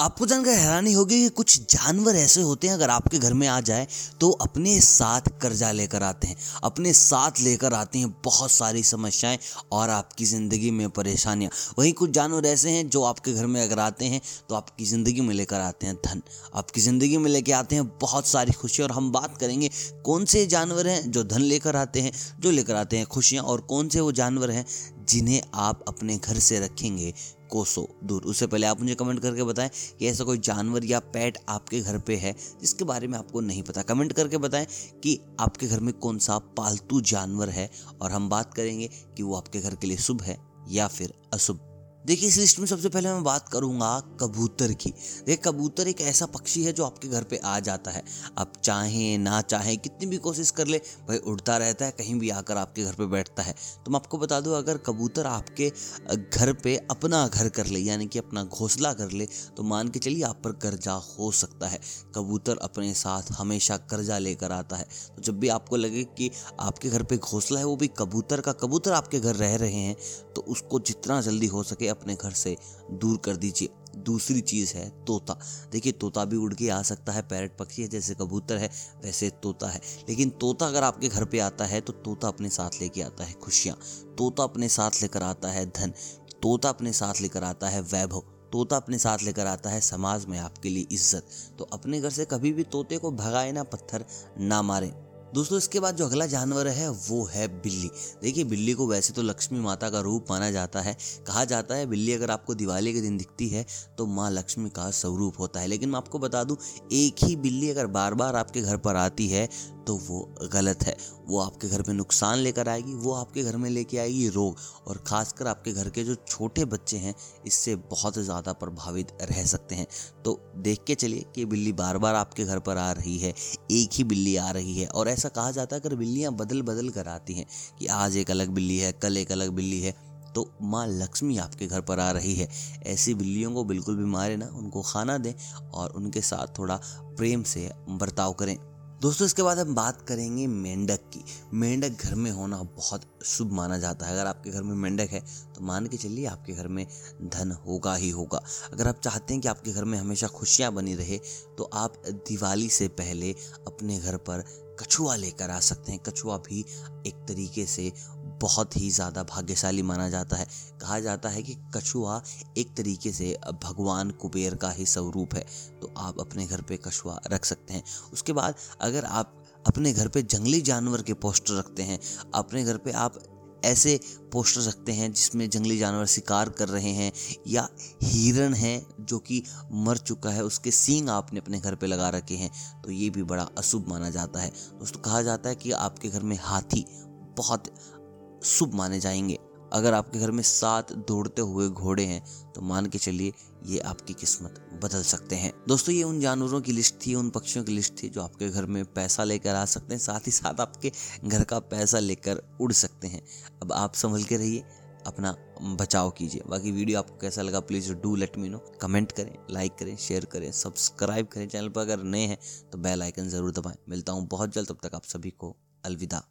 आपको जानकर हैरानी होगी कि कुछ जानवर ऐसे होते हैं, अगर आपके घर में आ जाए तो अपने साथ कर्जा लेकर आते हैं। अपने साथ लेकर आते हैं बहुत सारी समस्याएँ और आपकी ज़िंदगी में परेशानियाँ। वहीं कुछ जानवर ऐसे हैं जो आपके घर में अगर आते हैं तो आपकी ज़िंदगी में लेकर आते हैं धन। आपकी ज़िंदगी में लेकर आते हैं बहुत सारी खुशियाँ और हम बात करेंगे कौन से जानवर हैं जो धन लेकर आते हैं, जो लेकर आते हैं खुशियाँ और कौन से वो जानवर हैं जिन्हें आप अपने घर से रखेंगे, कोसो, दूर। उससे पहले आप मुझे कमेंट करके बताएँ कि ऐसा कोई जानवर या पेट आपके घर पे है जिसके बारे में आपको नहीं पता। कमेंट करके बताएँ कि आपके घर में कौन सा पालतू जानवर है और हम बात करेंगे कि वो आपके घर के लिए शुभ है या फिर अशुभ। देखिए, इस लिस्ट में सबसे पहले मैं बात करूँगा कबूतर की। देखिए, कबूतर एक ऐसा पक्षी है जो आपके घर पे आ जाता है। आप चाहें, ना चाहें, कितनी भी कोशिश कर ले, भाई उड़ता रहता है, कहीं भी आकर आपके घर पे बैठता है। तो मैं आपको बता दूँ, अगर कबूतर आपके घर पे अपना घर कर ले, यानी कि अपना घोंसला कर ले तो मान के चलिए आप पर कर्जा हो सकता है। कबूतर अपने साथ हमेशा कर्जा लेकर आता है। तो जब भी आपको लगे कि आपके घर पर घोंसला है, वो भी कबूतर का कबूतर आपके घर रह रहे हैं तो उसको जितना जल्दी हो सके अपने घर से दूर कर दीजिए। दूसरी चीज़ है तोता। देखिए, तोता भी उड़ के आ सकता है, पैरट पक्षी है, जैसे कबूतर है, वैसे तोता है। लेकिन तोता अगर आपके घर पे आता है तो तोता अपने साथ लेके आता है खुशियाँ। तोता अपने साथ लेकर आता है धन। तोता अपने साथ लेकर आता है वैभव। तोता अपने साथ लेकर आता है समाज में आपके लिए इज़्ज़त। तो अपने घर से कभी भी तोते को भगाए ना पत्थर, ना मारें। दोस्तों, इसके बाद जो अगला जानवर है, वो है बिल्ली। देखिए, बिल्ली को वैसे तो लक्ष्मी माता का रूप माना जाता है। कहा जाता है, बिल्ली अगर आपको दिवाली के दिन दिखती है तो माँ लक्ष्मी का स्वरूप होता है। लेकिन मैं आपको बता दूँ, एक ही बिल्ली अगर बार बार आपके घर पर आती है तो वो गलत है। वो आपके घर में नुकसान लेकर आएगी, वो आपके घर में लेके आएगी रोग। और ख़ासकर आपके घर के जो छोटे बच्चे हैं, इससे बहुत ज़्यादा प्रभावित रह सकते हैं। तो देख के चलिए कि बिल्ली बार बार आपके घर पर आ रही है, एक ही बिल्ली आ रही है। और ऐसा कहा जाता है, अगर बिल्लियाँ बदल बदल कर आती हैं कि आज एक अलग बिल्ली है, कल एक अलग बिल्ली है तो माँ लक्ष्मी आपके घर पर आ रही है। ऐसी बिल्लियों को बिल्कुल भी मारे ना, उनको खाना दें और उनके साथ थोड़ा प्रेम से बर्ताव करें। दोस्तों, इसके बाद हम बात करेंगे मेंढक की। मेंढक घर में होना बहुत शुभ माना जाता है। अगर आपके घर में मेंढक है तो मान के चलिए आपके घर में धन होगा ही होगा। अगर आप चाहते हैं कि आपके घर में हमेशा खुशियाँ बनी रहे तो आप दिवाली से पहले अपने घर पर कछुआ लेकर आ सकते हैं। कछुआ भी एक तरीके से बहुत ही ज़्यादा भाग्यशाली माना जाता है। कहा जाता है कि कछुआ एक तरीके से भगवान कुबेर का ही स्वरूप है। तो आप अपने घर पे कछुआ रख सकते हैं। उसके बाद अगर आप अपने घर पे जंगली जानवर के पोस्टर रखते हैं, अपने घर पे आप ऐसे पोस्टर रखते हैं जिसमें जंगली जानवर शिकार कर रहे हैं या हिरण है जो कि मर चुका है, उसके सींग आपने अपने घर पे लगा रखे हैं तो ये भी बड़ा अशुभ माना जाता है। दोस्तों, कहा जाता है कि आपके घर में हाथी बहुत शुभ माने जाएँगे। अगर आपके घर में सात दौड़ते हुए घोड़े हैं तो मान के चलिए ये आपकी किस्मत बदल सकते हैं। दोस्तों, ये उन जानवरों की लिस्ट थी, उन पक्षियों की लिस्ट थी जो आपके घर में पैसा लेकर आ सकते हैं, साथ ही साथ आपके घर का पैसा लेकर उड़ सकते हैं। अब आप संभल के रहिए, अपना बचाव कीजिए। बाकी वीडियो आपको कैसा लगा, please do let me know. Comment करें, लाइक करें, शेयर करें, सब्सक्राइब करें चैनल पर अगर नए हैं तो बेल आइकन ज़रूर दबाएँ। मिलता हूँ बहुत जल्द, तब तक आप सभी को अलविदा।